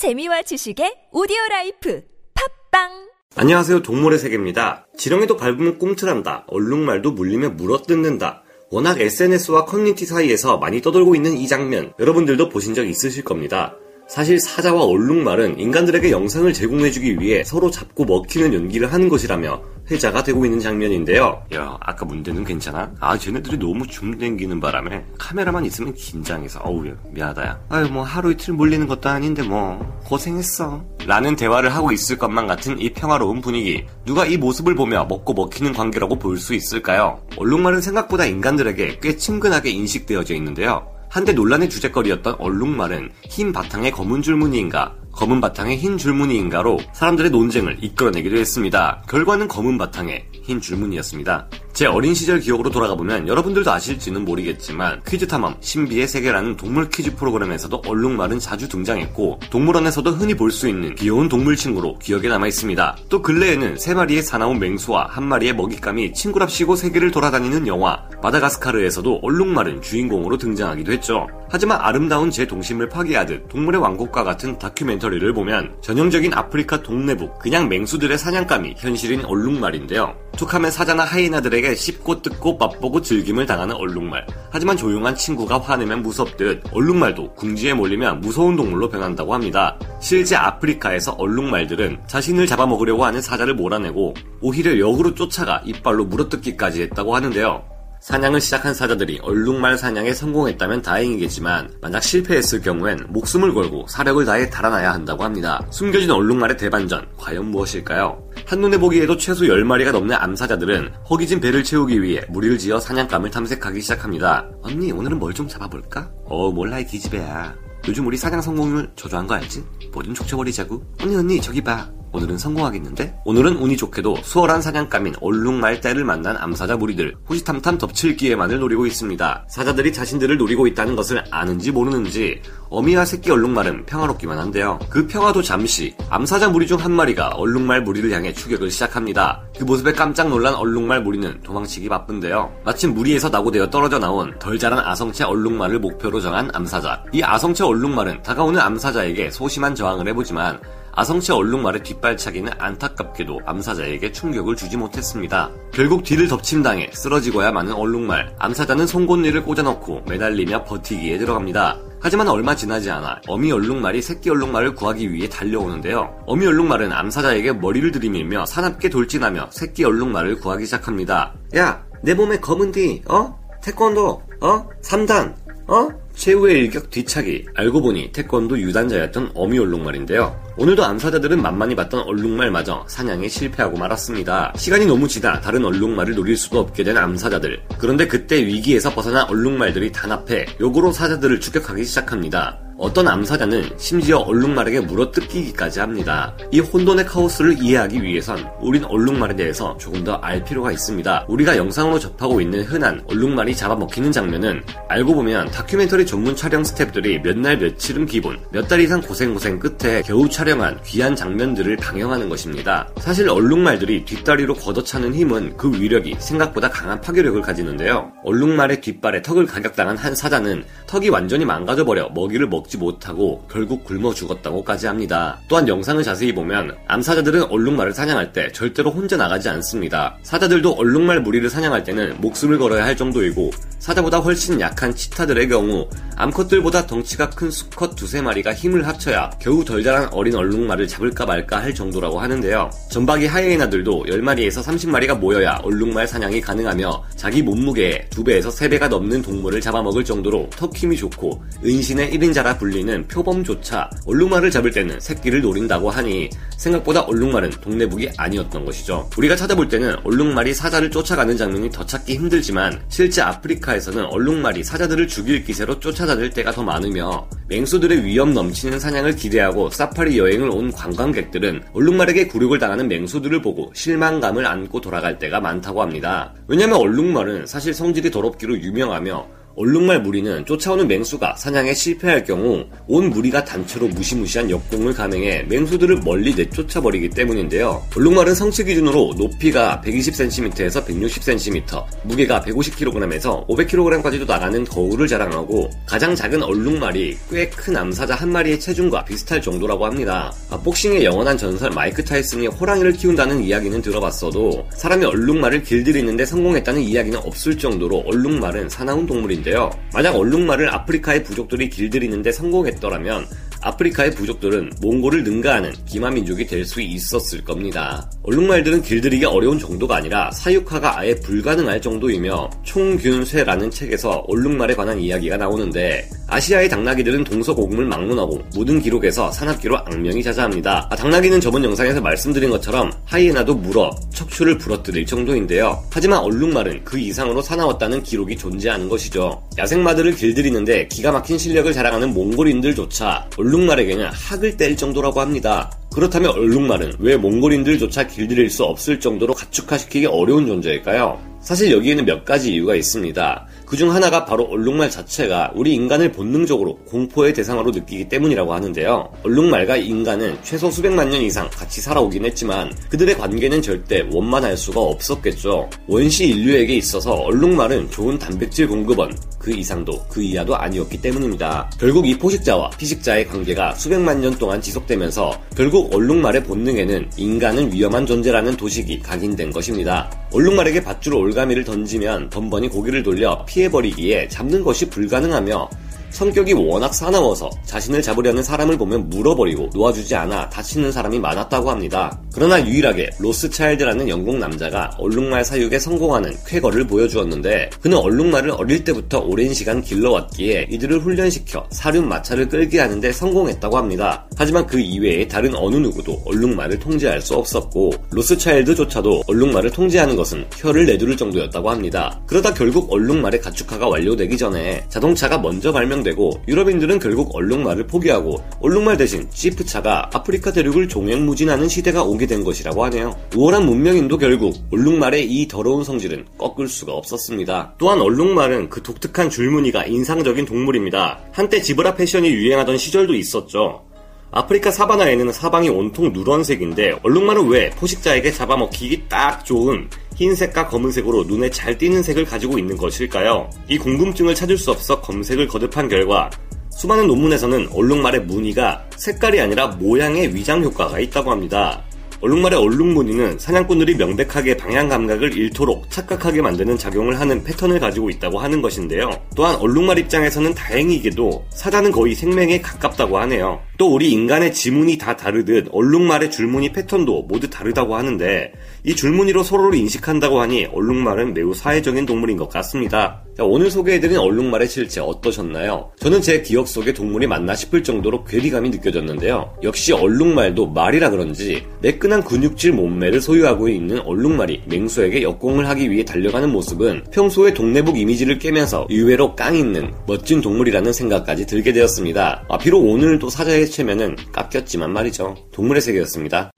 재미와 지식의 오디오 라이프 팟빵 안녕하세요. 동물의 세계입니다. 지렁이도 밟으면 꿈틀한다. 얼룩말도 물리면 물어뜯는다. 워낙 SNS와 커뮤니티 사이에서 많이 떠돌고 있는 이 장면, 여러분들도 보신 적 있으실 겁니다. 사실 사자와 얼룩말은 인간들에게 영상을 제공해주기 위해 서로 잡고 먹히는 연기를 하는 것이라며 회자가 되고 있는 장면인데요. 야, 아까 문 데는 괜찮아? 아, 쟤네들이 너무 줌 땡기는 바람에 카메라만 있으면 긴장해서 어우, 미안하다, 야. 아유, 뭐 하루 이틀 몰리는 것도 아닌데 뭐 고생했어. 라는 대화를 하고 있을 것만 같은 이 평화로운 분위기. 누가 이 모습을 보며 먹고 먹히는 관계라고 볼 수 있을까요? 얼룩말은 생각보다 인간들에게 꽤 친근하게 인식되어져 있는데요. 한때 논란의 주제거리였던 얼룩말은 흰 바탕에 검은 줄무늬인가, 검은 바탕에 흰 줄무늬인가로 사람들의 논쟁을 이끌어내기도 했습니다. 결과는 검은 바탕에 흰 줄무늬였습니다. 제 어린 시절 기억으로 돌아가 보면 여러분들도 아실지는 모르겠지만 퀴즈 탐험 신비의 세계라는 동물 퀴즈 프로그램에서도 얼룩말은 자주 등장했고 동물원에서도 흔히 볼 수 있는 귀여운 동물 친구로 기억에 남아 있습니다. 또 근래에는 세 마리의 사나운 맹수와 한 마리의 먹잇감이 친구랍시고 세계를 돌아다니는 영화 마다가스카르에서도 얼룩말은 주인공으로 등장하기도 했죠. 하지만 아름다운 제 동심을 파괴하듯 동물의 왕국과 같은 다큐멘터리를 보면 전형적인 아프리카 동네북 그냥 맹수들의 사냥감이 현실인 얼룩말인데요. 툭하면 사자나 하이나들에게 씹고 뜯고 맛보고 즐김을 당하는 얼룩말. 하지만 조용한 친구가 화내면 무섭듯 얼룩말도 궁지에 몰리면 무서운 동물로 변한다고 합니다. 실제 아프리카에서 얼룩말들은 자신을 잡아먹으려고 하는 사자를 몰아내고 오히려 역으로 쫓아가 이빨로 물어뜯기까지 했다고 하는데요. 사냥을 시작한 사자들이 얼룩말 사냥에 성공했다면 다행이겠지만 만약 실패했을 경우엔 목숨을 걸고 사력을 다해 달아나야 한다고 합니다. 숨겨진 얼룩말의 대반전 과연 무엇일까요? 한눈에 보기에도 최소 10마리가 넘는 암사자들은 허기진 배를 채우기 위해 무리를 지어 사냥감을 탐색하기 시작합니다. 언니 오늘은 뭘 좀 잡아볼까? 어 몰라 이 기집애야. 요즘 우리 사냥 성공률 저조한 거 알지? 뭐좀 촉쳐버리자고? 언니 언니 저기 봐. 오늘은 성공하겠는데? 오늘은 운이 좋게도 수월한 사냥감인 얼룩말 떼를 만난 암사자 무리들 호시탐탐 덮칠기에만을 노리고 있습니다. 사자들이 자신들을 노리고 있다는 것을 아는지 모르는지 어미와 새끼 얼룩말은 평화롭기만 한데요. 그 평화도 잠시 암사자 무리 중 한 마리가 얼룩말 무리를 향해 추격을 시작합니다. 그 모습에 깜짝 놀란 얼룩말 무리는 도망치기 바쁜데요. 마침 무리에서 낙오되어 떨어져 나온 덜 자란 아성체 얼룩말을 목표로 정한 암사자. 이 아성체 얼룩말은 다가오는 암사자에게 소심한 저항을 해보지만 아성체 얼룩말의 뒷발차기는 안타깝게도 암사자에게 충격을 주지 못했습니다. 결국 뒤를 덮침당해 쓰러지고야 마는 얼룩말. 암사자는 송곳니를 꽂아넣고 매달리며 버티기에 들어갑니다. 하지만 얼마 지나지 않아 어미 얼룩말이 새끼 얼룩말을 구하기 위해 달려오는데요. 어미 얼룩말은 암사자에게 머리를 들이밀며 사납게 돌진하며 새끼 얼룩말을 구하기 시작합니다. 야, 내 몸에 검은 띠, 어? 태권도, 어? 3단, 어? 최후의 일격 뒤차기. 알고 보니 태권도 유단자였던 어미 얼룩말인데요. 오늘도 암사자들은 만만히 봤던 얼룩말마저 사냥에 실패하고 말았습니다. 시간이 너무 지나 다른 얼룩말을 노릴 수도 없게 된 암사자들. 그런데 그때 위기에서 벗어난 얼룩말들이 단합해 요구로 사자들을 추격하기 시작합니다. 어떤 암사자는 심지어 얼룩말에게 물어 뜯기기까지 합니다. 이 혼돈의 카오스를 이해하기 위해선 우린 얼룩말에 대해서 조금 더 알 필요가 있습니다. 우리가 영상으로 접하고 있는 흔한 얼룩말이 잡아먹히는 장면은 알고 보면 다큐멘터리 전문 촬영 스탭들이 몇 날 며칠은 기본, 몇 달 이상 고생고생 끝에 겨우 촬영한 귀한 장면들을 방영하는 것입니다. 사실 얼룩말들이 뒷다리로 걷어차는 힘은 그 위력이 생각보다 강한 파괴력을 가지는데요. 얼룩말의 뒷발에 턱을 가격당한 한 사자는 턱이 완전히 망가져버려 먹이를 먹지 못하고 결국 굶어 죽었다고까지 합니다. 또한 영상을 자세히 보면 암사자들은 얼룩말을 사냥할 때 절대로 혼자 나가지 않습니다. 사자들도 얼룩말 무리를 사냥할 때는 목숨을 걸어야 할 정도이고 사자보다 훨씬 약한 치타들의 경우 암컷들보다 덩치가 큰 수컷 두세 마리가 힘을 합쳐야 겨우 덜 자란 어린 얼룩말을 잡을까 말까 할 정도라고 하는데요. 전박이 하이에나들도 10마리에서 30마리가 모여야 얼룩말 사냥이 가능하며 자기 몸무게의 2배에서 3배가 넘는 동물을 잡아먹을 정도로 턱 힘이 좋고 은신의 1인자라 불리는 표범조차 얼룩말을 잡을 때는 새끼를 노린다고 하니 생각보다 얼룩말은 동네북이 아니었던 것이죠. 우리가 찾아볼 때는 얼룩말이 사자를 쫓아가는 장면이 더 찾기 힘들지만 실제 아프리카에서는 얼룩말이 사자들을 죽일 기세로 쫓아다닐 때가 더 많으며 맹수들의 위험 넘치는 사냥을 기대하고 사파리 여행을 온 관광객들은 얼룩말에게 굴욕을 당하는 맹수들을 보고 실망감을 안고 돌아갈 때가 많다고 합니다. 왜냐하면 얼룩말은 사실 성질이 더럽기로 유명하며 얼룩말 무리는 쫓아오는 맹수가 사냥에 실패할 경우 온 무리가 단체로 무시무시한 역공을 감행해 맹수들을 멀리 내쫓아버리기 때문인데요. 얼룩말은 성체 기준으로 높이가 120cm에서 160cm, 무게가 150kg에서 500kg까지도 나가는 거울을 자랑하고 가장 작은 얼룩말이 꽤 큰 암사자 한 마리의 체중과 비슷할 정도라고 합니다. 아, 복싱의 영원한 전설 마이크 타이슨이 호랑이를 키운다는 이야기는 들어봤어도 사람이 얼룩말을 길들이는데 성공했다는 이야기는 없을 정도로 얼룩말은 사나운 동물인데 요. 만약 얼룩말을 아프리카의 부족들이 길들이는데 성공했더라면 아프리카의 부족들은 몽골을 능가하는 기마민족이 될 수 있었을 겁니다. 얼룩말들은 길들이기 어려운 정도가 아니라 사육화가 아예 불가능할 정도이며 총균쇠라는 책에서 얼룩말에 관한 이야기가 나오는데 아시아의 당나귀들은 동서고금을 막론하고 모든 기록에서 산악기로 악명이 자자합니다. 아, 당나귀는 저번 영상에서 말씀드린 것처럼 하이에나도 물어 척추를 부러뜨릴 정도인데요. 하지만 얼룩말은 그 이상으로 사나웠다는 기록이 존재하는 것이죠. 야생마들을 길들이는데 기가 막힌 실력을 자랑하는 몽골인들조차 얼룩말에게는 학을 뗄 정도라고 합니다. 그렇다면 얼룩말은 왜 몽골인들조차 길들일 수 없을 정도로 가축화시키기 어려운 존재일까요? 사실 여기에는 몇 가지 이유가 있습니다. 그중 하나가 바로 얼룩말 자체가 우리 인간을 본능적으로 공포의 대상으로 느끼기 때문이라고 하는데요. 얼룩말과 인간은 최소 수백만 년 이상 같이 살아오긴 했지만 그들의 관계는 절대 원만할 수가 없었겠죠. 원시 인류에게 있어서 얼룩말은 좋은 단백질 공급원, 그 이상도 그 이하도 아니었기 때문입니다. 결국 이 포식자와 피식자의 관계가 수백만 년 동안 지속되면서 결국 얼룩말의 본능에는 인간은 위험한 존재라는 도식이 각인된 것입니다. 얼룩말에게 밧줄 올가미를 던지면 번번이 고기를 돌려 피해버리기에 잡는 것이 불가능하며 성격이 워낙 사나워서 자신을 잡으려는 사람을 보면 물어버리고 놓아주지 않아 다치는 사람이 많았다고 합니다. 그러나 유일하게 로스차일드라는 영국 남자가 얼룩말 사육에 성공하는 쾌거를 보여주었는데 그는 얼룩말을 어릴 때부터 오랜 시간 길러왔기에 이들을 훈련시켜 사륜 마차를 끌게 하는데 성공했다고 합니다. 하지만 그 이외에 다른 어느 누구도 얼룩말을 통제할 수 없었고 로스차일드조차도 얼룩말을 통제하는 것은 혀를 내두를 정도였다고 합니다. 그러다 결국 얼룩말의 가축화가 완료되기 전에 자동차가 먼저 발명 되고 유럽인들은 결국 얼룩말을 포기하고 얼룩말 대신 시프차가 아프리카 대륙을 종횡무진하는 시대가 오게 된 것이라고 하네요. 우월한 문명인도 결국 얼룩말의 이 더러운 성질은 꺾을 수가 없었습니다. 또한 얼룩말은 그 독특한 줄무늬가 인상적인 동물입니다. 한때 지브라 패션이 유행하던 시절도 있었죠. 아프리카 사바나에는 사방이 온통 누런색인데 얼룩말은 왜 포식자에게 잡아먹히기 딱 좋은 흰색과 검은색으로 눈에 잘 띄는 색을 가지고 있는 것일까요? 이 궁금증을 찾을 수 없어 검색을 거듭한 결과 수많은 논문에서는 얼룩말의 무늬가 색깔이 아니라 모양의 위장 효과가 있다고 합니다. 얼룩말의 얼룩무늬는 사냥꾼들이 명백하게 방향 감각을 잃도록 착각하게 만드는 작용을 하는 패턴을 가지고 있다고 하는 것인데요. 또한 얼룩말 입장에서는 다행히게도 사자는 거의 생명에 가깝다고 하네요. 또 우리 인간의 지문이 다 다르듯 얼룩말의 줄무늬 패턴도 모두 다르다고 하는데 이 줄무늬로 서로를 인식한다고 하니 얼룩말은 매우 사회적인 동물인 것 같습니다. 자, 오늘 소개해드린 얼룩말의 실체 어떠셨나요? 저는 제 기억 속에 동물이 맞나 싶을 정도로 괴리감이 느껴졌는데요. 역시 얼룩말도 말이라 그런지 매끈한 근육질 몸매를 소유하고 있는 얼룩말이 맹수에게 역공을 하기 위해 달려가는 모습은 평소의 동네북 이미지를 깨면서 의외로 깡 있는 멋진 동물이라는 생각까지 들게 되었습니다. 아, 비록 오늘도 사자의 체면은 깎였지만 말이죠. 동물의 세계였습니다.